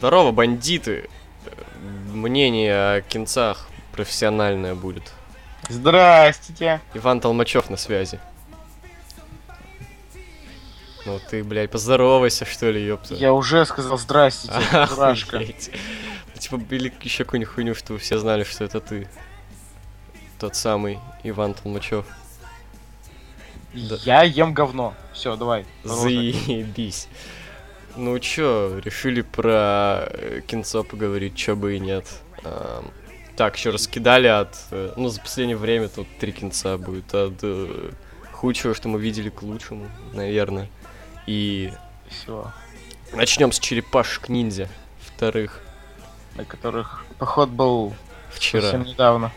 Здорово, бандиты! Мнение о кинцах профессиональное будет. Здрасте. Иван Толмачев на связи. Ну ты, блядь, поздоровайся, что ли, ёпта. Я уже сказал здрасте, дурашка. Ну, Типа, или еще какую-нибудь хуйню, чтобы все знали, что это ты. Тот самый Иван Толмачев. Да. Я ем говно. Все, давай. Заебись. Ну чё, решили про э, кинцо поговорить, чё бы и нет. Ам, Так, еще раскидали от... э, Ну, за последнее время тут три кинца будет. От э, худшего, что мы видели, к лучшему, наверное. И Все. начнем с черепашек ниндзя. Вторых. На которых поход был Вчера. совсем недавно.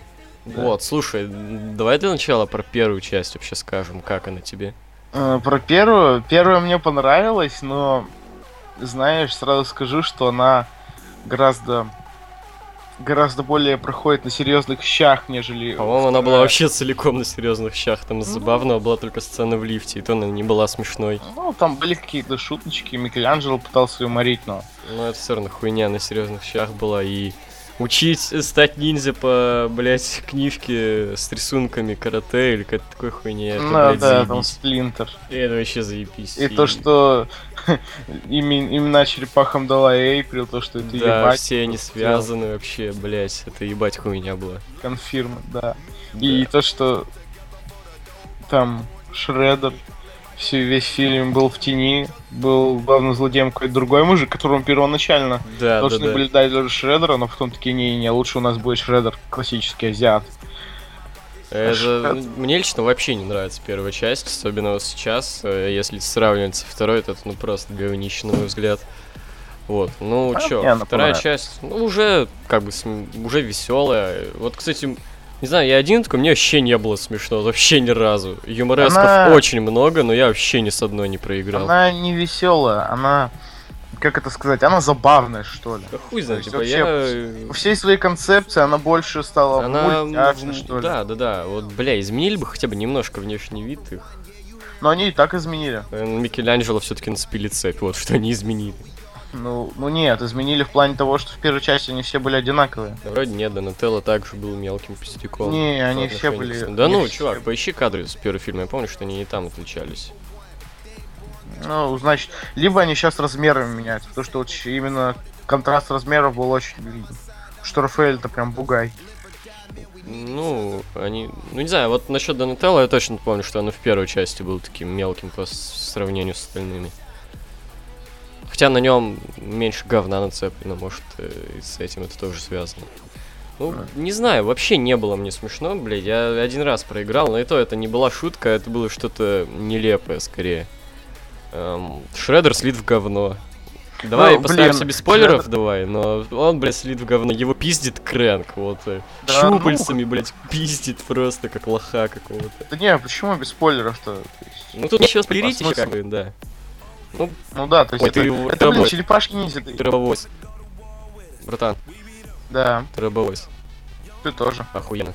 Да. Вот, слушай, давай для начала про первую часть вообще скажем, как она тебе. Э, Про первую. Первая мне понравилась, но знаешь, сразу скажу, что она гораздо гораздо более проходит на серьезных щах, нежели. По-моему, она была вообще целиком на серьезных щах. Там забавно была только сцена в лифте, и то она не была смешной. Ну, там были какие-то шуточки, Микеланджело пытался юморить, но... Но это все равно хуйня на серьезных щах была. И учить стать ниндзя по, блять, книжке с рисунками карате или какой-то такой хуйне, это, ну, блядь, да, там заебись. Сплинтер. И это вообще заебись. И то, что име- имена черепахам дала Эйприл, то, что это Да, ебать. все они связаны вообще, блять, это ебать хуйня была. Конфирм, да. И то, что там Шреддер все, весь фильм был в тени, был главным злодеем какой-то другой мужик, которому первоначально Да, да, должны да. были дать даже Шреддера, но потом такие, не-не, лучше у нас будет Шреддер, классический азиат. Это, мне лично вообще не нравится первая часть, особенно вот сейчас, э, если сравнивать со второй, то это ну просто говнище, на мой взгляд. Вот, ну А чё, вторая часть, ну уже как бы см- уже веселая. Вот, кстати, не знаю, я один такой, мне вообще не было смешно, вообще ни разу. Юморесков Она- очень много, но я вообще ни с одной не проиграл. Она не веселая, она, как это сказать, она забавная, что ли. Да хуй знает, типа я... вообще Во всей своей концепции она больше стала Она, мультяшной, что ли. да, да, да, вот, бля, изменили бы хотя бы немножко внешний вид их. Но они и так изменили. Микеланджело все-таки нацепили цепь, вот что они изменили. Ну, ну нет, изменили в плане того, что в первой части они все были одинаковые. Да вроде нет, Донателло также был мелким пустяком. Не, они все были-. Да они ну, все- чувак, поищи кадры с первого фильма, я помню, что они и там отличались. Ну, значит, либо они сейчас размерами меняются, потому что вот именно контраст размеров был очень виден. Что Рафаэль это прям бугай. Ну, они... Ну, не знаю, вот насчет Донателло я точно помню, что оно в первой части был таким мелким по сравнению с остальными. Хотя на нем меньше говна нацеплено, может, э, и с этим это тоже связано. Ну, не знаю, вообще не было мне смешно, блядь. Я один раз проиграл, но и то это не была шутка, это было что-то нелепое скорее. Эм, Шреддер слит в говно. Давай Ну, постараемся блин, без спойлеров, Шреддер- давай, но он, блядь, слит в говно. Его пиздит Крэнк, вот. э, Да, ну. щупальцами, блядь, пиздит просто, как лоха какого-то. Да не, почему без спойлеров-то? Ну тут еще спойлерите, как бы, да. Ну, Ну да, то есть Ой, это, ты его- это, блин, черепашки ниндзя. Трэбовойс. Братан, Да, Трэбовойс. ты тоже. Охуенно.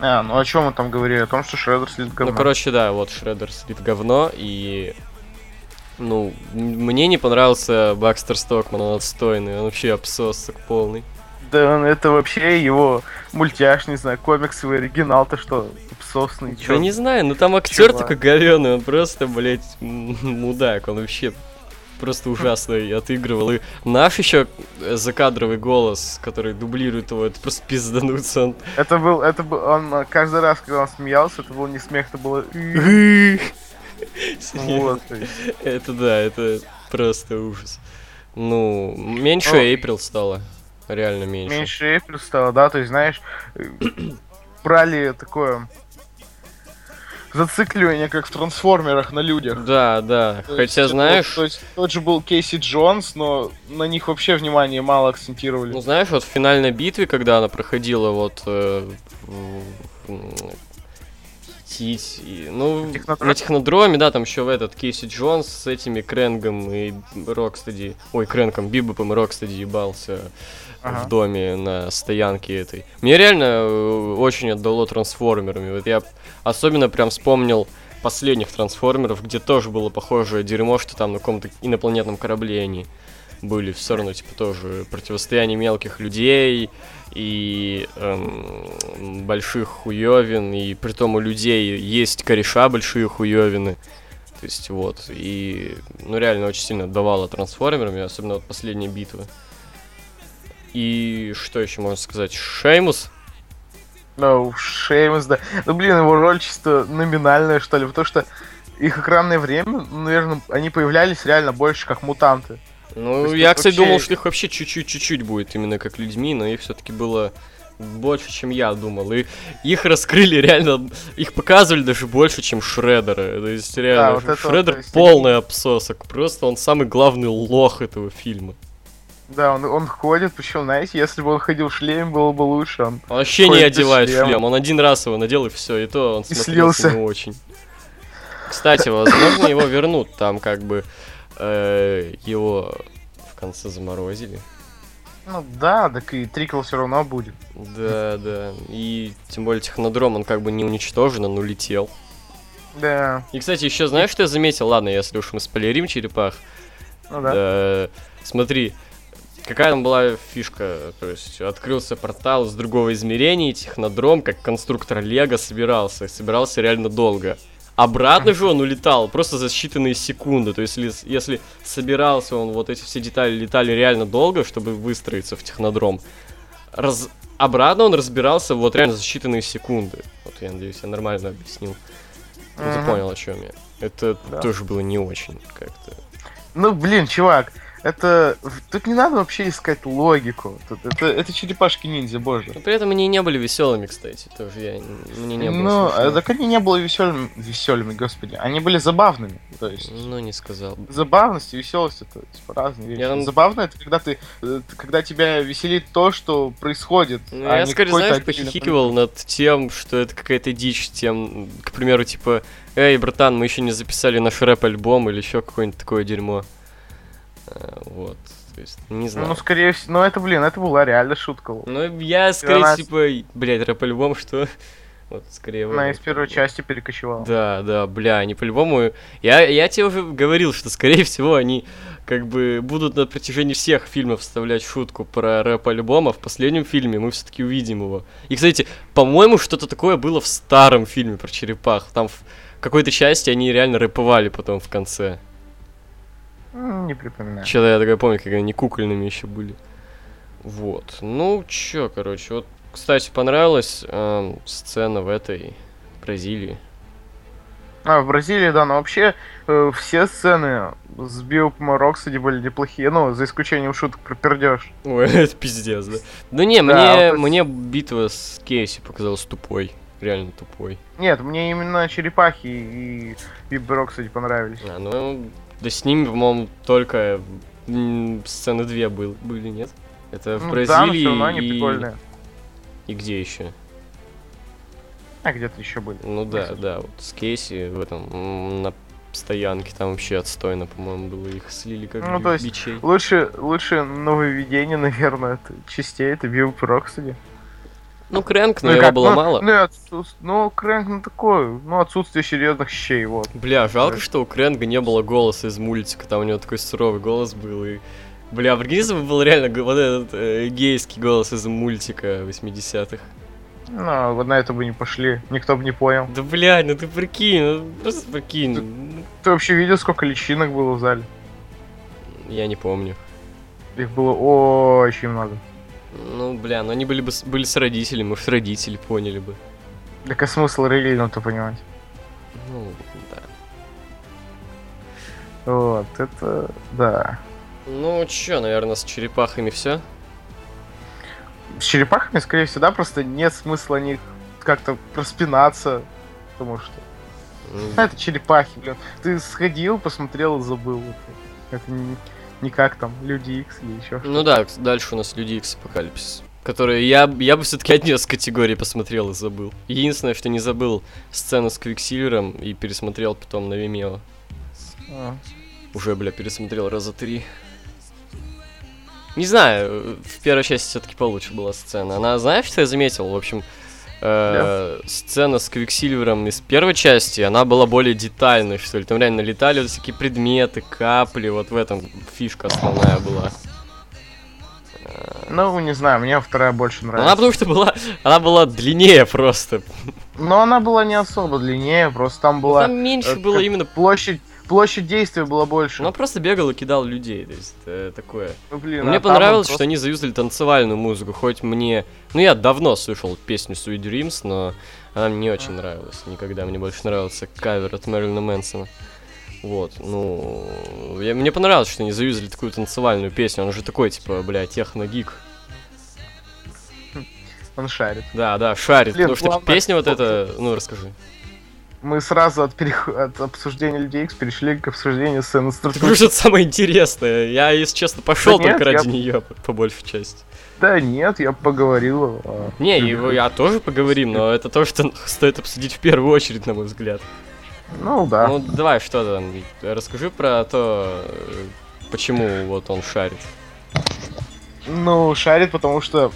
А, ну о чем мы там говорили? О том, что Шреддер слит говно. Ну, короче, да, вот Шреддер слит говно, и... Ну, мне не понравился Бакстер Стокман, он отстойный, он вообще обсосок полный. Он- это вообще его мультяш, не знаю, комиксовый оригинал-то что, собственный, Я чё? не знаю, ну там актер такой говёный, он просто, блядь, мудак, он вообще просто ужасно и отыгрывал. И наш еще закадровый голос, который дублирует его, это просто пиздануться. Он... Это был, это был, он э, каждый раз, когда он смеялся, это был не смех, это было... Вот. Это да, это просто ужас. Ну, меньше Ну, Эйприл стало. Реально меньше. Меньше Эйприл стало, да, то есть, знаешь, э, брали такое зацикливание, как в трансформерах на людях. Да, да. То Хотя, есть, знаешь, вот, то есть тот же был Кейси Джонс, но на них вообще внимание мало акцентировали. ну знаешь, вот в финальной битве, когда она проходила вот э, Тить, и- ну, Технодроме? на технодроме, да, там еще в этот Кейси Джонс с этими Крэнгом и Рокстеди, ой, Крэнгом, Бибопом и Рокстеди ебался Ага. в доме на стоянке этой. Мне реально э, очень отдало трансформерами. Вот я особенно прям вспомнил последних трансформеров, где тоже было похожее дерьмо, что там на каком-то инопланетном корабле они. были все равно, типа, тоже противостояние мелких людей и эм, больших хуёвин, и при том у людей есть кореша большие хуёвины. То есть вот, и, ну, реально очень сильно отдавало трансформерами, особенно вот последние битвы. И что еще можно сказать? Шеймус? Ну, Шеймус, да. Ну, блин, его роль чисто номинальная, что ли, потому что их экранное время, ну, наверное, они появлялись реально больше как мутанты. Ну, я, кстати, вообще... думал, что их вообще чуть-чуть-чуть будет именно как людьми, но их все-таки было больше, чем я думал. И их раскрыли реально, их показывали даже больше, чем Шредера. То есть реально, да, вот Шредер это, полный они... обсосок. Просто он самый главный лох этого фильма. Да, он, он ходит, причем, знаете, если бы он ходил в шлеме, было бы лучше. Он, он вообще не одевает шлем. шлем. Он один раз его надел и все, и то он и слился. не очень. Кстати, возможно, его вернут. Там как бы э, его в конце заморозили. Ну да, так и трикл все равно будет. Да, да. И тем более технодром, он как бы не уничтожен, он улетел. Да. И, кстати, еще знаешь, что я заметил? Ладно, если уж мы спойлерим черепах. Ну да. да смотри, Какая там была фишка? То есть открылся портал с другого измерения, технодром, как конструктор Лего собирался. Собирался реально долго. Обратно же он улетал просто за считанные секунды. То есть, если, если собирался он, вот эти все детали летали реально долго, чтобы выстроиться в технодром. Раз... Обратно он разбирался вот реально за считанные секунды. Вот я надеюсь, я нормально объяснил. Uh-huh. Ты понял, о чем я. Это да. тоже было не очень как-то. Ну, блин, чувак, это... Тут не надо вообще искать логику. Тут, это, это черепашки-ниндзя, боже. Но при этом они не были веселыми, кстати, тоже я... Мне не было Ну, смешно. так они не были веселыми, веселыми, господи. Они были забавными, то есть... Ну, не сказал. Забавность и веселость это типа разные вещи. Я... Забавно это когда ты... Э, когда тебя веселит то, что происходит. Ну, а я скорее, знаешь, похихикивал над тем, что это какая-то дичь, тем, к примеру, типа... Эй, братан, мы еще не записали наш рэп-альбом или еще какое-нибудь такое дерьмо. Э, вот. То есть, не знаю. Ну, скорее всего, ну это, блин, это была реально шутка. Ну, я, скорее, она... типа, блядь, рэп-альбом, что... Вот, скорее... Она из первой части перекочевала. Да, да, бля, они по-любому... Я, я тебе уже говорил, что, скорее всего, они как бы будут на протяжении всех фильмов вставлять шутку про рэп-альбом, а в последнем фильме мы все-таки увидим его. И, кстати, по-моему, что-то такое было в старом фильме про черепах. Там в какой-то части они реально рэповали потом в конце. Не припоминаю. Что-то я такой помню, как они кукольными еще были. Вот. Ну, чё, короче, вот, кстати, понравилась э, сцена в этой Бразилии. А, в Бразилии, да, но вообще э, все сцены с Биопом Роксади были неплохие, ну, за исключением шуток про пердеж. Ой, это пиздец, да. Да не, мне, мне битва с Кейси показалась тупой. Реально тупой. Нет, мне именно черепахи и Бип Роксади понравились. А, ну, да с ними, по-моему, только сцены две был, были, нет? Это в ну, Бразилии да, но они и... прикольные. И где еще? А где-то еще были. Ну да, да, вот с Кейси в этом на стоянке там вообще отстойно, по-моему, было. Их слили как ну, то есть бичей. Лучше, лучше нововведение, наверное, частей, это Билл Рокстеди. Ну, Крэнк, но ну, его как? было ну, мало. Ну, отсутств... ну, Крэнк, ну, такой, ну, отсутствие серьезных щей, вот. Бля, жалко, что у Крэнга не было голоса из мультика, там у него такой суровый голос был, и... Бля, в был реально вот этот э, гейский голос из мультика 80-х. Ну, вот на это бы не пошли, никто бы не понял. Да, бля, ну ты прикинь, ну, просто прикинь. Ты, ты вообще видел, сколько личинок было в зале? Я не помню. Их было очень много. Ну, бля, ну они были бы с, были с родителями, может, родители поняли бы. Так а смысл релиза-то понимать? Ну, да. Вот, это, да. Ну, чё, наверное, с черепахами все? С черепахами, скорее всего, да, просто нет смысла них как-то проспинаться, потому что... Mm. Это черепахи, блин. Ты сходил, посмотрел и забыл. Это, это не не как там Люди X или еще что-то. Ну да, дальше у нас Люди X Апокалипсис. Которые я, я бы все-таки отнес категории посмотрел и забыл. Единственное, что не забыл сцену с Квиксильвером и пересмотрел потом на Vimeo. А. Уже, бля, пересмотрел раза три. Не знаю, в первой части все-таки получше была сцена. Она, знаешь, что я заметил? В общем, э, сцена с Квиксильвером из первой части, она была более детальной, что ли. Там реально летали вот всякие предметы, капли, вот в этом фишка основная была. Ну, не знаю, мне вторая больше нравится. Она потому что была, она была длиннее просто. Но она была не особо длиннее, просто там была... Там меньше э, было именно... Площадь, площадь действия была больше. Она просто бегал и кидал людей, то есть э, такое. Ну, блин, Мне а понравилось, он что они заюзали танцевальную музыку, хоть мне... Ну, я давно слышал песню Sweet Dreams, но она мне не очень нравилась никогда. Мне больше нравился кавер от Мэрилина Мэнсона. Вот, ну... Я, мне понравилось, что они заюзали такую танцевальную песню. Он же такой, типа, бля, техно-гик. просто- Он шарит. Да, да, шарит. Блин, потому что песня вот эта... Ну, расскажи. Мы сразу от, перех... от обсуждения Людей Икс перешли к обсуждению сцены структуры. что это самое интересное. Я, если честно, пошел Да нет, только я- ради нее, по, по большей части. Да нет, я поговорил. о Не, его я тоже поговорим, но это то, что стоит обсудить в первую очередь, на мой взгляд. Ну да. Ну, давай, что там, расскажи про то, почему вот он шарит. Ну, шарит, потому что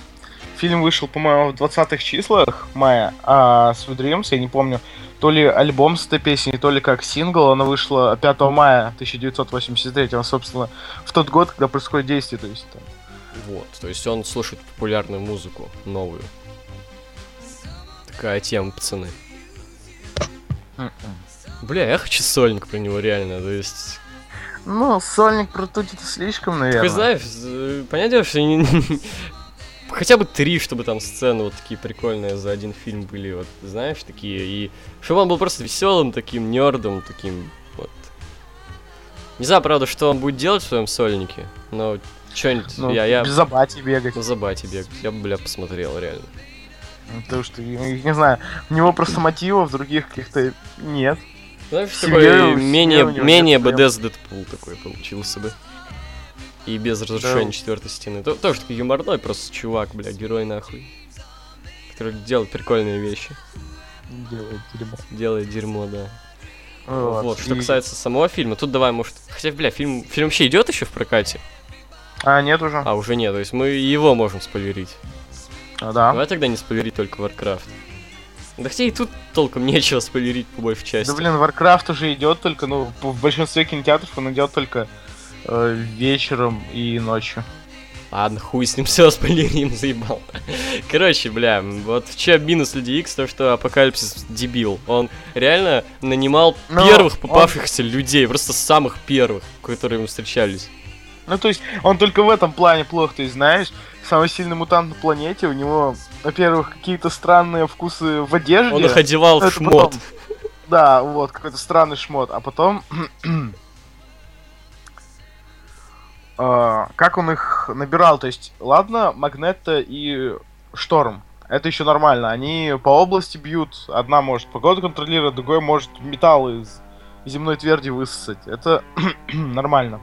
фильм вышел, по-моему, в 20-х числах мая, а Sweet Dreams, я не помню, то ли альбом с этой песней, то ли как сингл, она вышла 5 мая 1983, собственно, в тот год, когда происходит действие, то есть там. Вот, то есть он слушает популярную музыку, новую. Такая тема, пацаны. Бля, я хочу сольник про него, реально, то есть... Ну, сольник про Тути это слишком, наверное. Такой, знаешь, э, понятно, что не- хотя бы три, чтобы там сцены вот такие прикольные за один фильм были, вот, знаешь, такие, и чтобы он был просто веселым, таким нердом, таким, вот. Не знаю, правда, что он будет делать в своем сольнике, но что-нибудь, Ну, я, я без забати бегать. на забате бег, я бы, бля, посмотрел, реально. Потому что, я не знаю, у него просто мотивов других каких-то нет. Знаешь, такой менее, менее. БДС Дэдпул такой получился бы. И без разрушения Да. четвертой стены. То- тоже такой юморной просто чувак, бля, герой нахуй. Который делает прикольные вещи. Делает дерьмо. Делает дерьмо, да. Вот, Вот, что и- касается самого фильма, тут давай, может. Хотя, бля, фильм, фильм вообще идет еще в прокате? А, нет уже. А, уже нет, то есть мы его можем спойлерить. А, да. Давай тогда не спойлерить только Warcraft. Да хотя и тут толком нечего спойлерить по большей части. Да блин, Warcraft уже идет только, ну, в в большинстве кинотеатров он идет только э, вечером и ночью. Ладно, хуй с ним, все, спойлерим, заебал. Короче, бля, вот в чем минус Люди Икс, то что Апокалипсис дебил. Он реально нанимал Но первых он- попавшихся людей, просто самых первых, которые ему встречались. Ну, то есть, он только в этом плане плох, ты знаешь, самый сильный мутант на планете, у него, во-первых, какие-то странные вкусы в одежде. Он их одевал в шмот. потом. Да, вот, какой-то странный шмот. А потом... а, Как он их набирал? То есть, ладно, Магнетта и Шторм. Это еще нормально. Они по области бьют. Одна может погоду контролировать, другой может металл из земной тверди высосать. Это нормально.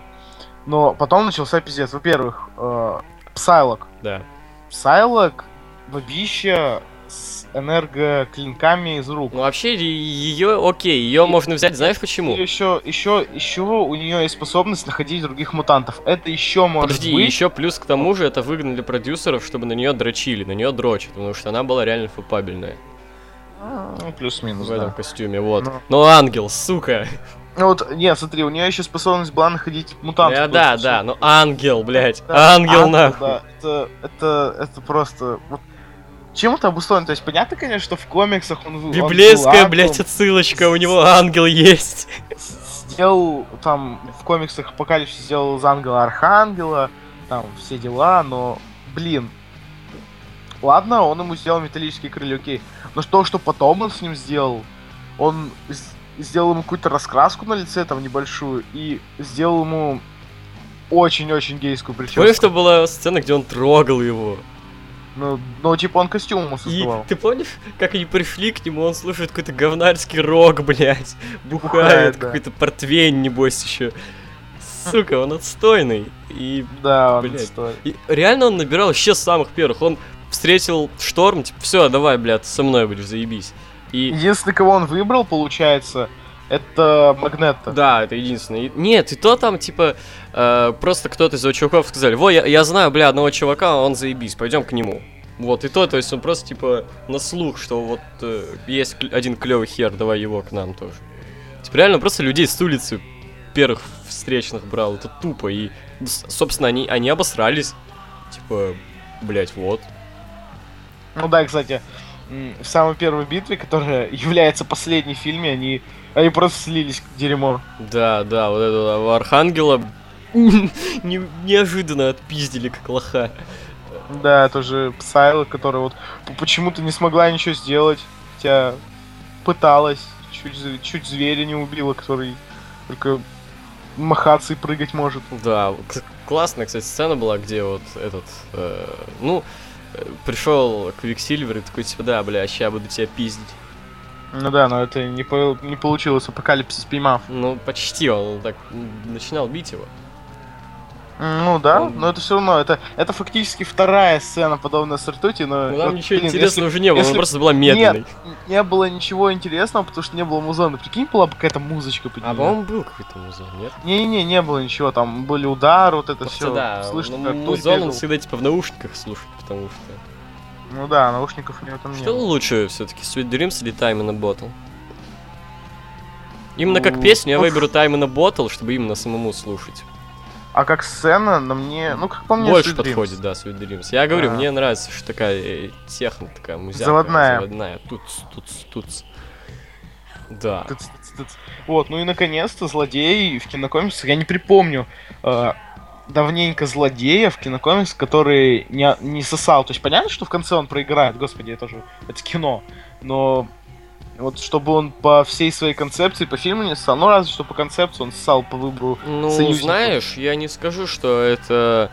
Но потом начался пиздец. Во-первых, э, Псайлок. Да. Псайлок бабища с энергоклинками из рук. Ну вообще ее окей, ее можно взять, знаешь почему? Еще, еще, еще у нее есть способность находить других мутантов. Это еще может Подожди, быть. еще плюс к тому же это выгнали продюсеров, чтобы на нее дрочили, на нее дрочат, потому что она была реально фапабельная Ну, плюс-минус, в этом да. костюме, вот. Ну. Ну ангел, сука. Ну вот, нет, смотри, у нее еще способность была находить мутантов. Да, да, да, всё. ну ангел, блядь, Да, ангел нахуй. Да, это, это, это просто... Вот, чем это обусловлено? То есть понятно, конечно, что в комиксах он... он Библейская, был блядь, отсылочка, у него ангел есть. сделал там в комиксах Апокалипсис сделал из ангела Архангела, там все дела, но, блин, ладно, он ему сделал металлические крылья, окей, но что, что потом он с ним сделал, он сделал ему какую-то раскраску на лице там небольшую и сделал ему очень-очень гейскую прическу. Помнишь, что была сцена, где он трогал его? Ну, ну, типа он костюм ему И создавал. ты помнишь, как они пришли к нему, он слушает какой-то говнарский рок, блядь, бухает, да. какой-то портвейн, небось, еще. Сука, он отстойный. И, Да, он блядь. стоит. и реально он набирал еще с самых первых. Он встретил шторм, типа, все, давай, блядь, со мной будешь, заебись. И Единственный, кого он выбрал, получается, это Магнетта. Да, это единственное. Нет, и то там, типа, э, просто кто-то из его чуваков сказали, во, я, я знаю, бля, одного чувака, он заебись, пойдем к нему. Вот, и то, то есть он просто, типа, на слух, что вот э, есть один клевый хер, давай его к нам тоже. Типа, реально просто людей с улицы первых встречных брал, это тупо, и, собственно, они, они обосрались. Типа, блять, вот. Ну да, кстати, в самой первой битве, которая является последней в фильме, они, они просто слились к дерьмо. Да, да, вот этого Архангела не- неожиданно отпиздили, как лоха. Да, тоже Псайла, которая вот почему-то не смогла ничего сделать, хотя пыталась, чуть, чуть зверя не убила, который только махаться и прыгать может. Да, классная, кстати, сцена была, где вот этот, э, ну, пришел Квиксильвер и такой, типа, да, бля, ща буду тебя пиздить. Ну да, но это не, по- не получилось, Апокалипсис поймал. Ну, почти, он так начинал бить его. Ну да, Он- но это все равно, это, это фактически вторая сцена, подобная с Ртути, но... Ну, там вот, ничего блин, интересного если уже не было, если она просто была Нет, медленной. не было ничего интересного, потому что не было музона. Прикинь, была бы какая-то музычка под А, по-моему, был какой-то музон, нет? Не-не-не, не было ничего, там были удары, вот это Просто все. да, Слышно, ну, как музон он всегда типа в наушниках слушать, потому что... Ну да, наушников у него там не Что лучше все-таки, Sweet Dreams или Time in a Bottle? Именно как Ну, песню я выберу Time in a Bottle, чтобы именно самому слушать. А как сцена, на мне, ну как по мне, Больше Sweet Dreams. подходит, да, Sweet Dreams. Я говорю, А. мне нравится, что такая э, техно, такая музяка. Заводная. Заводная. Туц, туц, туц. Да. Тыц, тыц, тыц. Вот, ну и наконец-то злодей в кинокомиксах, я не припомню э, давненько злодея в кинокомиксах, который не, не сосал. То есть понятно, что в конце он проиграет, господи, это же, это кино. Но вот чтобы он по всей своей концепции, по фильму не ссал, ну разве что по концепции он ссал по выбору. Ну, союзников. знаешь, я не скажу, что это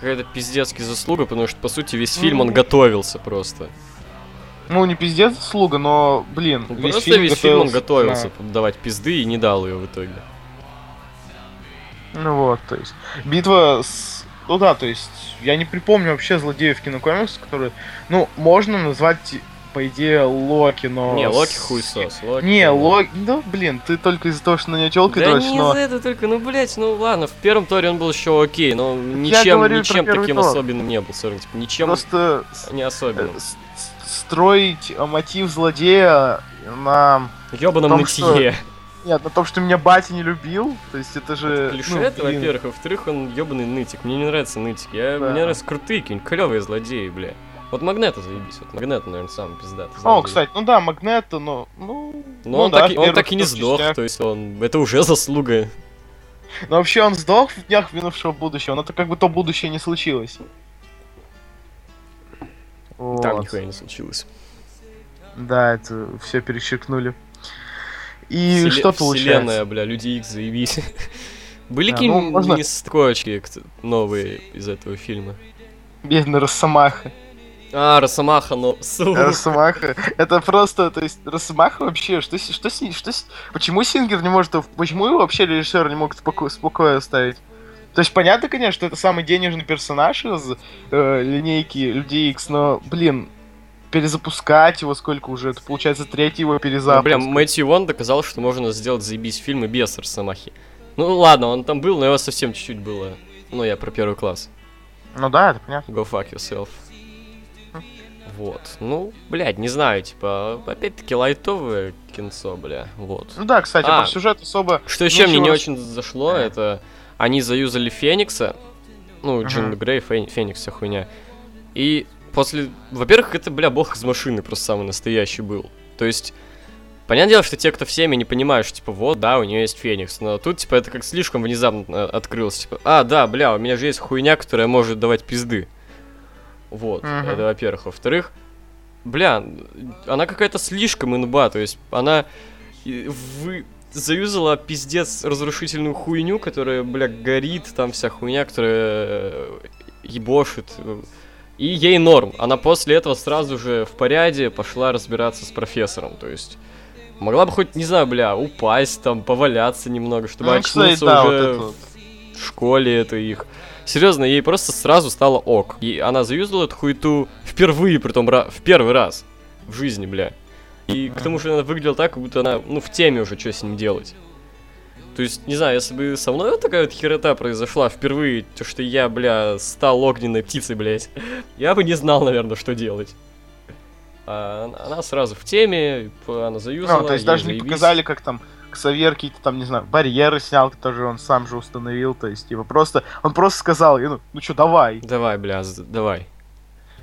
какая-то пиздецкая заслуга, потому что, по сути, весь фильм он Ну. готовился просто. Ну, не пиздец заслуга, но, блин, Ну, весь просто фильм весь фильм он готовился готовился давать пизды и не дал ее в итоге. Ну вот, то есть. Битва с. Ну да, то есть. Я не припомню вообще злодеев в кинокомиксах, которые. Ну, можно назвать, по идее, Локи, но. Не, Локи с- хуесос. Локи, Не, Локи. Да, блин, ты только из-за того, что на нее телка Да дрочишь, не но. за это только, ну, блять, ну ладно, в первом торе он был еще окей, но ничем, говорю ничем таким Тор. особенным не был, сорян, типа, ничем Просто не э, особенным. с- с- строить э, мотив злодея на. Ёбаном том, что- нытье. Нет, на том, что меня батя не любил. То есть это же. Клише ну, это, во-первых, а во-вторых, он ёбаный нытик. Мне не нравится нытик. Я, Да. Мне нравятся крутые какие-нибудь клевые злодеи, бля. Вот Магнета заебись, вот Магнета, наверное, самый пиздатый. О, злодей. кстати, ну да, Магнета, но. Ну, Но ну он, да, так, и- он так и не сдох, частях. то есть он... Это уже заслуга. Но вообще он сдох в днях минувшего будущего, но это как бы то будущее не случилось. Там Вот. нихуя не случилось. Да, это все перечеркнули. И Вселе- что получается? Вселенная, бля, Люди Икс, заебись. Были Да, какие-нибудь ну, можно- строчки новые из этого фильма? Бедный Росомаха. А, Росомаха, ну, сука. Росомаха. Это просто, то есть, Росомаха вообще, что что что с... Почему Сингер не может, почему его вообще режиссер не мог споко- спокойно оставить? То есть, понятно, конечно, что это самый денежный персонаж из э, линейки Людей Икс, но, блин, перезапускать его сколько уже? Это получается третий его Ну, перезапуск. бля, Мэтью Вон доказал, что можно сделать заебись фильмы без Росомахи. Ну ладно, он там был, но его совсем чуть-чуть было. Ну, я про первый класс. Ну да, это понятно. Go fuck yourself. Вот. Ну, блядь, не знаю, типа, опять-таки лайтовое кинцо, бля. Вот. Ну да, кстати, А. про сюжет особо... Что еще мне не очень зашло, это они заюзали Феникса, ну, Джин Ага. Грей, Фен- Феникс, вся хуйня. И после... Во-первых, это, бля, бог из машины просто самый настоящий был. То есть, понятное дело, что те, кто в семье, не понимают, что, типа, вот, да, у нее есть Феникс, но тут, типа, это как слишком внезапно э, открылось. Типа, а, да, бля, у меня же есть хуйня, которая может давать пизды. Вот, Мгм. это во-первых. Во-вторых, бля, она какая-то слишком инба, то есть она вы заюзала пиздец разрушительную хуйню, которая, бля, горит, там вся хуйня, которая э, ебошит. И ей норм. Она после этого сразу же в поряде пошла разбираться с профессором, то есть... Могла бы хоть, не знаю, бля, упасть там, поваляться немного, чтобы Ну, кстати, очнуться да, вот уже это вот. в школе это их. Серьезно, ей просто сразу стало ок. И она заюзала эту хуету впервые, притом в первый раз в жизни, бля. И к тому же она выглядела так, как будто она, ну, в теме уже, что с ним делать. То есть, не знаю, если бы со мной вот такая вот херота произошла впервые, то что я, бля, стал огненной птицей, блядь, я бы не знал, наверное, что делать. А она- сразу в теме, она заюзала. Ну, то есть даже не заебись. показали, как там Ксавьер какие-то там, не знаю, барьеры снял, которые он сам же установил, то есть, типа, просто, он просто сказал, ну, ну что, давай. Давай, бля, давай.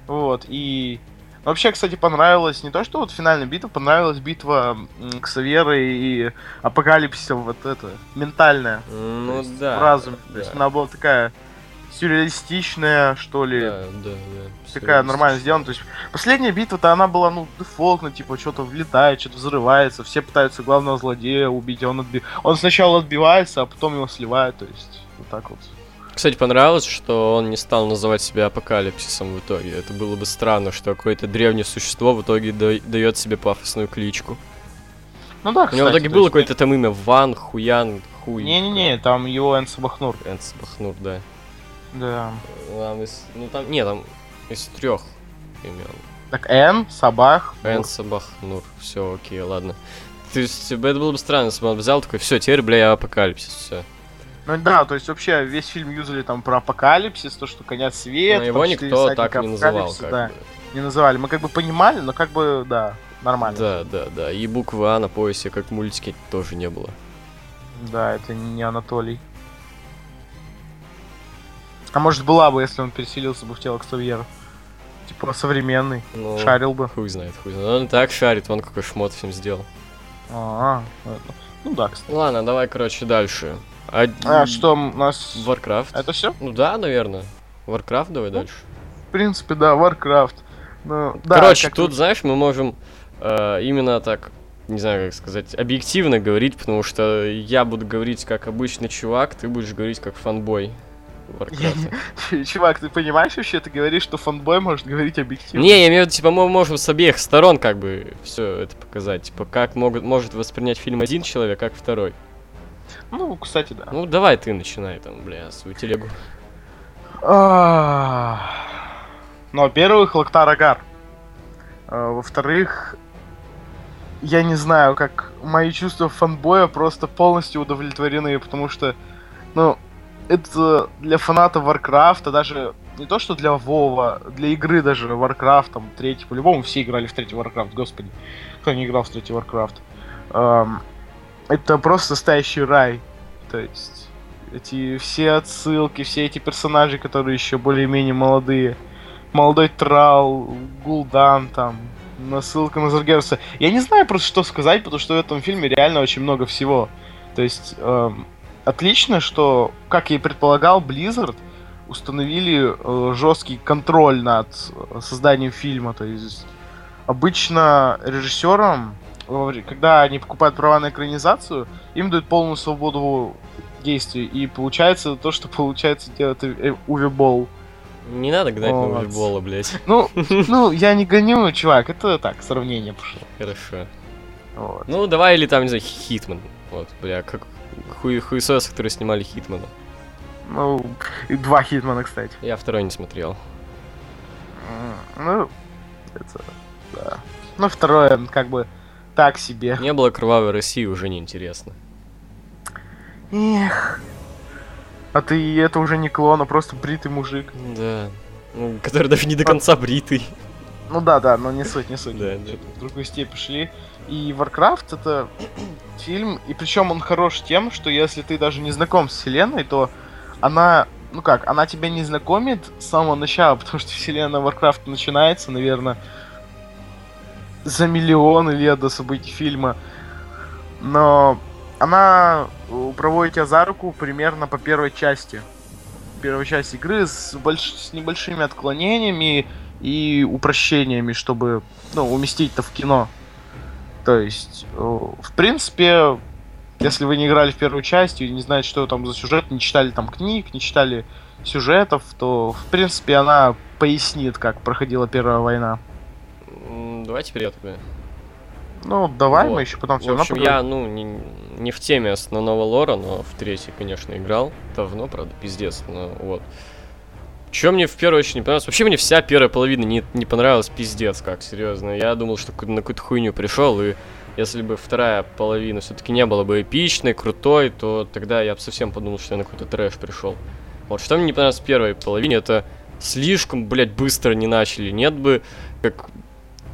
Вот, и... Вообще, кстати, понравилось не то, что вот финальная битва, понравилась битва м, Ксаверы и Апокалипсиса, вот это, ментальная. Ну да. В разуме. да. То есть она была такая сюрреалистичная, что ли. Да, да, да. Такая нормально сделана. То есть последняя битва-то она была, ну, дефолтно, типа, что-то влетает, что-то взрывается, все пытаются главного злодея убить, он отби... Он сначала отбивается, а потом его сливают, то есть вот так вот. Кстати, понравилось, что он не стал называть себя апокалипсисом в итоге. Это было бы странно, что какое-то древнее существо в итоге дает себе пафосную кличку. Ну да, У него в итоге то было есть- какое-то там имя Ван, Хуян, Хуй. Не-не-не, там его Энс Бахнур. Энс Бахнур, да. Да. Там из- ну там, не, там из трех имен. Так, Эн, Сабах. Нур. Энса Бахнур. Все, окей, ладно. То есть, это было бы странно, если бы он взял такой, все, теперь, бля, я апокалипсис, все. Ну да, то есть вообще весь фильм юзали там про апокалипсис, то, что конец света. Но его никто так не называл, как да, бы. не называли. Мы как бы понимали, но как бы, да, нормально. Да, да, да. И буквы А на поясе, как в мультике, тоже не было. Да, это не Анатолий. А может была бы, если он переселился бы в тело Ксавьера. Типа современный. Ну, Шарил бы. Хуй знает, хуй знает. Он так шарит, вон какой шмот всем сделал. А, это- ну да, кстати. Ладно, давай, короче, дальше. А, А что у нас? Warcraft. Это все? Ну да, наверное. Warcraft давай Ну, дальше. В принципе, да, Warcraft. Ну, да, Короче, тут, знаешь, мы можем э, именно так, не знаю, как сказать, объективно говорить, потому что я буду говорить как обычный чувак, ты будешь говорить как фанбой Чувак, ты понимаешь вообще, ты говоришь, что фанбой может говорить объективно? Не, я имею в виду, типа, мы можем с обеих сторон как бы все это показать. Типа, как могут, может воспринять фильм один человек, как второй. Ну, кстати, да. Ну, давай ты начинай там, бля, свою телегу. А, Ну, во-первых, Лок'тар огар. А, Во-вторых, я не знаю, как мои чувства фанбоя просто полностью удовлетворены, потому что, ну, это для фанатов Warcraft а, даже не то, что для Вова, для игры даже Warcraft, там, третий, по-любому все играли в третий Warcraft, господи. Кто не играл в третий Warcraft? Ам, это просто настоящий рай. То есть, эти все отсылки, все эти персонажи, которые еще более-менее молодые. Молодой Трал, Гул'дан там, насылка на Заргерса. Я не знаю просто, что сказать, потому что в этом фильме реально очень много всего. То есть, эм, отлично, что, как я и предполагал, Blizzard установили э, жесткий контроль над э, созданием фильма. То есть, обычно режиссерам, когда они покупают права на экранизацию, им дают полную свободу действий. И получается то, что получается делать э, Уве Болл. Не надо гнать на Вот. волейбола, блядь. Ну, ну, я не гоню, чувак, это так, сравнение пошло. Хорошо. Вот. Ну, давай или там, не знаю, Хитман. Вот, бля, как хуй, хуесос, которые снимали Хитмана. Ну, и два Хитмана, кстати. Я второй не смотрел. Ну, это, да. Ну, второе, как бы, так себе. Не было кровавой России, уже неинтересно. Эх. А ты это уже не клон, а просто бритый мужик. Да. Ну, который даже не до конца бритый. Ну да, да, но не суть, не суть. Да, да. Чё-то В другую степь пошли. И Warcraft это фильм, и причем он хорош тем, что если ты даже не знаком с вселенной, то она, ну как, она тебя не знакомит с самого начала, потому что вселенная Warcraft начинается, наверное, за миллионы лет до событий фильма. Но она э, проводит тебя за руку примерно по первой части. Первой части игры с, больш... с небольшими отклонениями и упрощениями, чтобы ну, уместить это в кино. То есть, э, в принципе, если вы не играли в первую часть и не знаете, что там за сюжет, не читали там книг, не читали сюжетов, то, в принципе, она пояснит, как проходила Первая война. М, Давай теперь я тогда. Ну, давай Вот. мы еще потом все В общем, я, ну, не, не в теме основного лора, но в третий, конечно, играл. Давно, правда, пиздец, но вот. Чем мне в первую очередь не понравилось? Вообще мне вся первая половина не, не понравилась пиздец, как, серьезно. Я думал, что на какую-то хуйню пришел, и если бы вторая половина все-таки не была бы эпичной, крутой, то тогда я бы совсем подумал, что я на какой-то трэш пришел. Вот что мне не понравилось в первой половине, это слишком, блядь, быстро не начали. Нет бы, как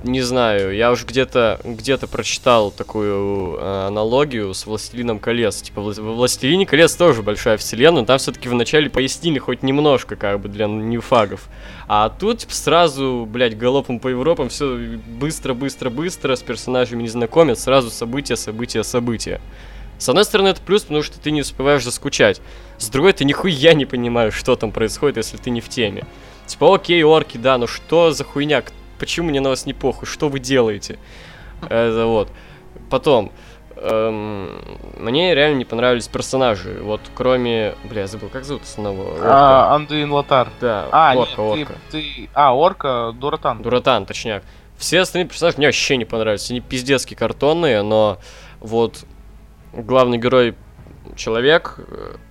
не знаю, я уже где-то где прочитал такую э, аналогию с Властелином колец. Типа, в Властелине колец тоже большая вселенная, но там все-таки вначале пояснили хоть немножко, как бы, для ньюфагов. А тут, типа, сразу, блядь, галопом по Европам, все быстро-быстро-быстро, с персонажами не знакомят, сразу события, события, события. С одной стороны, это плюс, потому что ты не успеваешь заскучать. С другой, ты нихуя не понимаешь, что там происходит, если ты не в теме. Типа, окей, орки, да, но что за хуйня? Почему мне на вас не похуй? Что вы делаете? Это вот. Потом, эм, мне реально не понравились персонажи. Вот кроме... Бля, я забыл, как зовут основного? А, Андуин Лотар. Да, а, орка, нет, орка. Ты, ты... А, орка, Дуратан. Дуратан, точняк. Все остальные персонажи мне вообще не понравились. Они пиздецки картонные, но вот главный герой человек,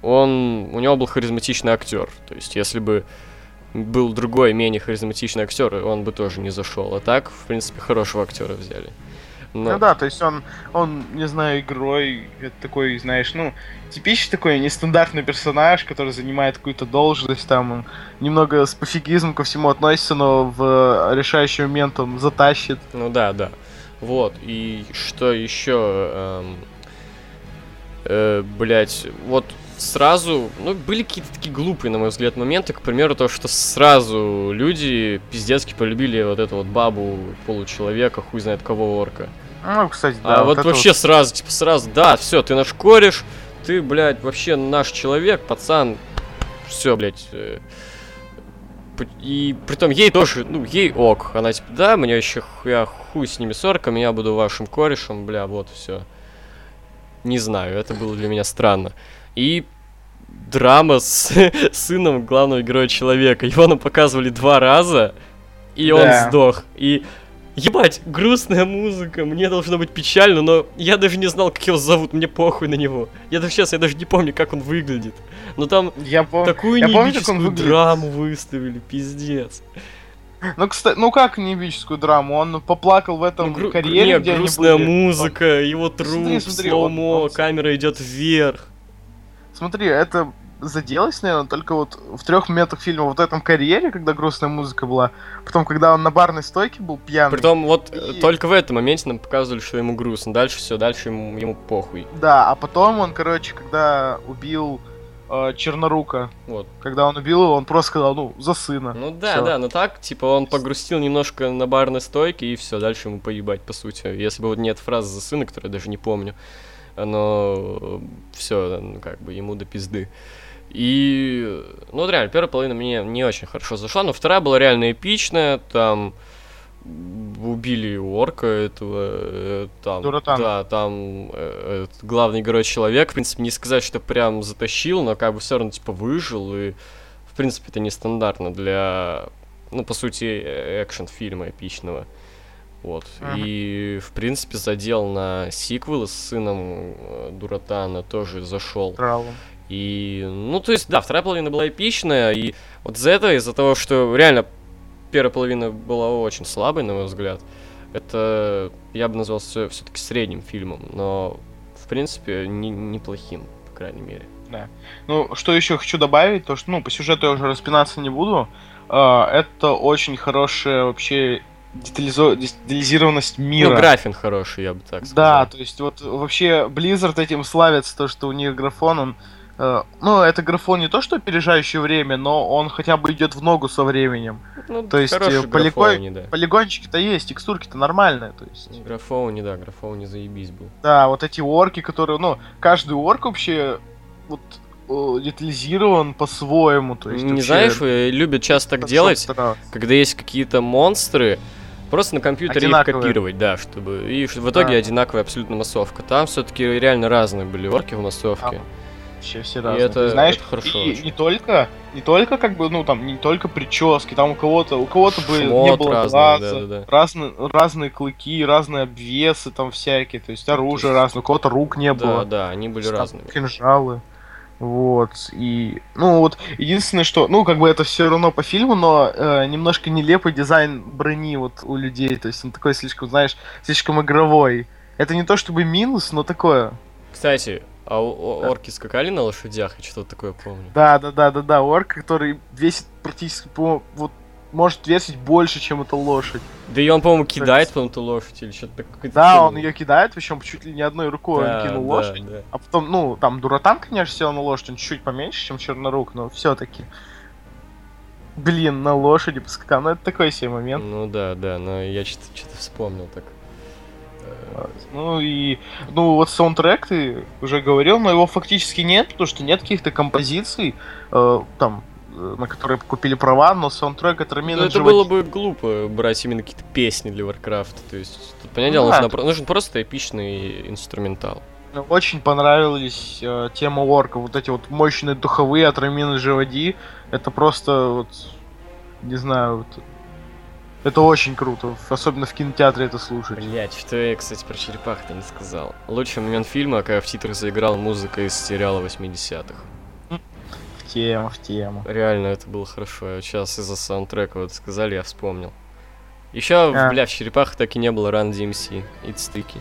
он, у него был харизматичный актер. То есть, если бы был другой, менее харизматичный актер, он бы тоже не зашел. А так, в принципе, хорошего актера взяли. Но... Ну да, то есть он, он, не знаю, игрой, такой, знаешь, ну, типичный такой нестандартный персонаж, который занимает какую-то должность, там, он немного с пофигизмом ко всему относится, но в решающий момент он затащит. Ну да, да. Вот, и что еще... Эм э, блять, вот сразу, ну, были какие-то такие глупые, на мой взгляд, моменты, к примеру, то, что сразу люди пиздецки полюбили вот эту вот бабу получеловека, хуй знает кого орка. Ну, кстати, да. А вот, вот вообще вот... сразу, типа, сразу, да, все, ты наш кореш, ты, блядь, вообще наш человек, пацан, все, блядь. Э, и притом ей тоже, ну, ей ок. Она типа, да, мне еще я хуй с ними с орками, я буду вашим корешем, бля, вот все. Не знаю, это было для меня странно. И драма с сыном главного героя человека. Его нам показывали два раза, и да. он сдох. И Ебать, грустная музыка, мне должно быть печально, но я даже не знал, как его зовут, мне похуй на него. Я даже сейчас, я даже не помню, как он выглядит. Но там я пом... такую я неебическую драму выставили, пиздец. Ну, кстати, ну как неебическую драму? Он поплакал в этом ну, гру- карьере, нет, где грустная они были. музыка, его труп, смотри, смотри, слоумо, он, он... камера идет вверх. Смотри, это заделось, наверное, только вот в трех моментах фильма вот в этом карьере, когда грустная музыка была, потом, когда он на барной стойке был пьяный. Притом вот и... только в этом моменте нам показывали, что ему грустно, дальше все, дальше ему, ему похуй. Да, а потом он, короче, когда убил э, Чернорука. Вот. Когда он убил его, он просто сказал, ну, за сына. Ну да, всё. да, но так, типа, он погрустил немножко на барной стойке, и все, дальше ему поебать, по сути. Если бы вот нет фразы за сына, которую я даже не помню, но все, ну, как бы, ему до пизды. И, ну, вот реально, первая половина мне не очень хорошо зашла, но вторая была реально эпичная, там убили орка этого, э, там, Дуратан. да, там э, главный герой человек, в принципе, не сказать, что прям затащил, но как бы все равно, типа, выжил, и, в принципе, это нестандартно для, ну, по сути, экшн-фильма эпичного. Вот. Uh-huh. И, в принципе, задел на сиквел с сыном э, Дуратана тоже зашел. Браво. И, ну, то есть, да, вторая половина была эпичная, и вот из-за этого, из-за того, что реально первая половина была очень слабой, на мой взгляд. Это я бы назвал все, все-таки средним фильмом, но в принципе не, неплохим, по крайней мере. Да. Ну, что еще хочу добавить, то что, ну, по сюжету я уже распинаться не буду. Uh, это очень хорошая вообще детализо... детализированность мира. Ну, графин хороший, я бы так сказал. Да, то есть вот вообще Blizzard этим славится, то, что у них графон, он Э, ну, это графон не то, что опережающий время, но он хотя бы идет в ногу со временем. Ну, то есть э, полигон, да. полигончики-то есть, текстурки-то нормальные. То есть. Графоуни, да, графоуни заебись был. Да, вот эти орки, которые, ну, каждый орк вообще вот детализирован по-своему. То есть, не вообще... знаешь, любят часто так делать, когда есть какие-то монстры, Просто на компьютере их копировать, да, чтобы. И в итоге да. одинаковая абсолютно массовка. Там все-таки реально разные были орки в массовке. А вообще все разные. И это, знаешь, это хорошо. И не только, не только как бы, ну там, не только прически, там у кого-то, у кого-то бы не было разный, глаза, да, да, да. разные, разные клыки, разные обвесы там всякие, то есть оружие разное, у кого-то рук не было. Да, да, они были разные. Кинжалы. Вот, и, ну вот, единственное, что, ну, как бы это все равно по фильму, но э, немножко нелепый дизайн брони вот у людей, то есть он такой слишком, знаешь, слишком игровой. Это не то чтобы минус, но такое. Кстати, а да. орки скакали на лошадях, я что-то такое помню. Да, да, да, да, да, орк, который весит практически по вот может весить больше, чем эта лошадь. Да и он, по-моему, кидает, по-моему, эту лошадь или что-то такое. Да, он ее кидает, причем чуть ли не одной рукой Да, он кинул да, лошадь. да. А потом, ну, там Дуратан, конечно, сел на лошадь, он чуть-чуть поменьше, чем Чернорук, но все-таки. Блин, на лошади поскакал. Ну, это такой себе момент. Ну да, да, но я что-то вспомнил так. Ну и, ну вот саундтрек ты уже говорил, но его фактически нет, потому что нет каких-то композиций, э, там, на которые купили права, но саундтрек это Ну, Рамина это было бы глупо брать именно какие-то песни для Warcraft. То есть, тут, понятное дело, Ну да. нужно про- нужен просто эпичный инструментал. Очень понравились э, тема орка, вот эти вот мощные духовые от Рамины Живоди, это просто вот, не знаю, вот, это очень круто, особенно в кинотеатре это слушать. Блять, что я, кстати, про черепах-то не сказал. Лучший момент фильма, когда в титрах заиграла музыка из сериала 80-х. В тему, в тему. Реально, это было хорошо. Сейчас из-за саундтрека вот сказали, я вспомнил. Еще, А. бля, в черепахах так и не было Run DMC и стыки.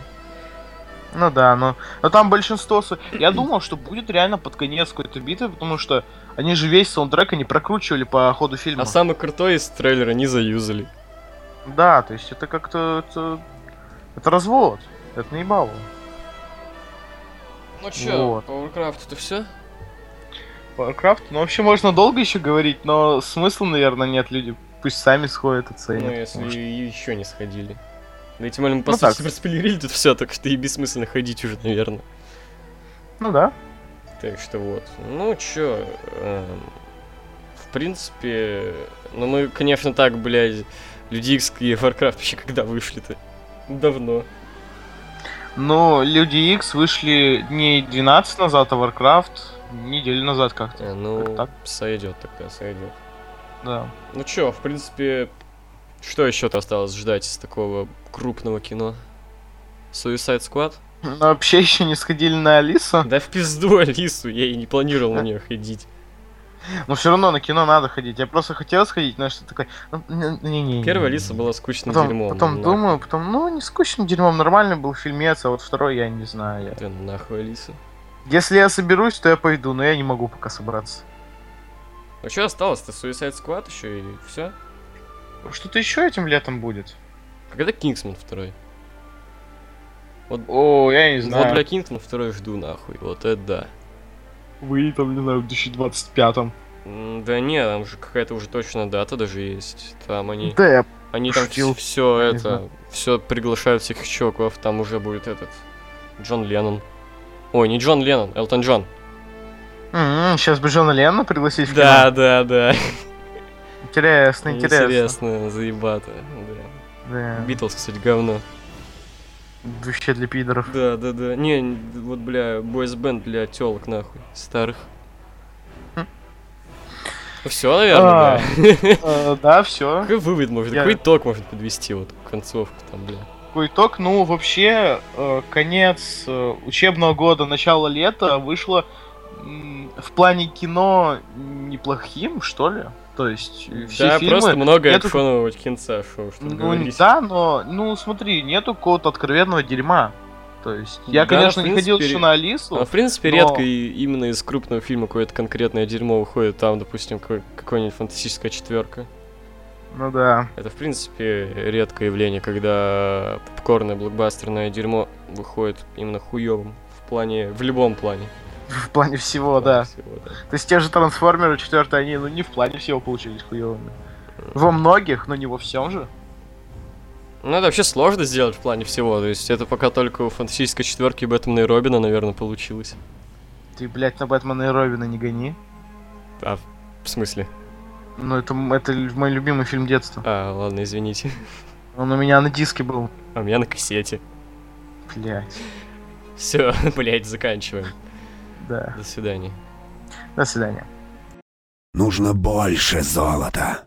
Ну да, но, но там большинство... Я думал, что будет реально под конец какой-то битвы, потому что они же весь саундтрек они прокручивали по ходу фильма. А самый крутой из трейлера не заюзали. Да, то есть это как-то... Это, это развод. Это не баво. Ну чё, Вот. по Warcraft это все? Warcraft, ну вообще можно долго еще говорить, но смысла, наверное, нет. Люди пусть сами сходят оценят. Ну, если что- еще не сходили. Да и тем более мы, по Ну сути, проспойлерили тут все, так что и бессмысленно ходить уже, наверное. Ну да. Так что вот. Ну, чё, эм, в принципе, ну мы, конечно, так, блядь, Люди Икс и Warcraft вообще когда вышли-то? Давно. Но Люди X вышли дней 12 назад, а Warcraft неделю назад как-то. Э, ну, Как так? сойдет тогда, сойдет. Да. Ну чё, в принципе, что еще-то осталось ждать из такого крупного кино? Suicide Squad? Но вообще еще не сходили на Алису. Да в пизду Алису, я и не планировал на нее ходить. Но все равно на кино надо ходить. Я просто хотел сходить, но что такое. ну, Не-не-не. Первая Алиса была скучным Потом, дерьмом. потом ну, думаю, потом, ну, не скучным дерьмом, нормальный был фильмец, а вот второй я не знаю. я- Да нахуй Алиса. Если я соберусь, то я пойду, но я не могу пока собраться. Ну что осталось-то? Suicide Squad еще и все? Что-то еще этим летом будет? Когда Кингсман второй? О, я не Вот знаю. бля Кингсман второй жду нахуй. Вот это да. Вы там, не знаю, в 2025-м. М, Да не, там же какая-то уже точная дата даже есть. Там они, Да, я... они там шутил. все это, все приглашают всех чуваков. Там уже будет этот Джон Леннон. Ой, не Джон Леннон, Элтон Джон. сейчас бы Джона Леннона пригласить в Да, кино. да, да. Интересно, интересно. Интересно, заебато. Да. Да. Битлз, кстати, говно. Вообще для пидоров. Да, да, да. Не, вот, бля, бойс-бенд для телок, нахуй, старых. Все, наверное, А, бля. Э, Да, все. Какой вывод можно, Я- какой итог можно подвести, вот, концовку там, бля. Какой итог? Ну, вообще, э, конец э, учебного года, начало лета вышло в плане кино неплохим, что ли? То есть, э, все да, фильмы... просто много нету- экшонового кинца шоу, что Ну, говорить. да, но, ну, смотри, нету какого-то откровенного дерьма. То есть, я, Да, конечно, в не ходил принципе, еще на Алису. А, в принципе, но- редко и именно из крупного фильма какое-то конкретное дерьмо выходит. Там, допустим, какой- какой-нибудь фантастическая четверка. Ну да. Это, в принципе, редкое явление, когда попкорное блокбастерное дерьмо выходит именно хуёвым. В плане, в любом плане. В плане всего, В плане да. всего, да. То есть те же трансформеры четвертые, они, ну, не в плане всего получились хуевыми. Во многих, но не во всем же. Ну, это вообще сложно сделать в плане всего. То есть это пока только у фантастической четверки Бэтмена и Робина, наверное, получилось. Ты, блядь, на Бэтмена и Робина не гони. А, в смысле? Ну, это, это мой любимый фильм детства. А, ладно, извините. Он у меня на диске был. А у меня на кассете. Блядь. Все, блять, заканчиваем. Да. До свидания. До свидания. Нужно больше золота.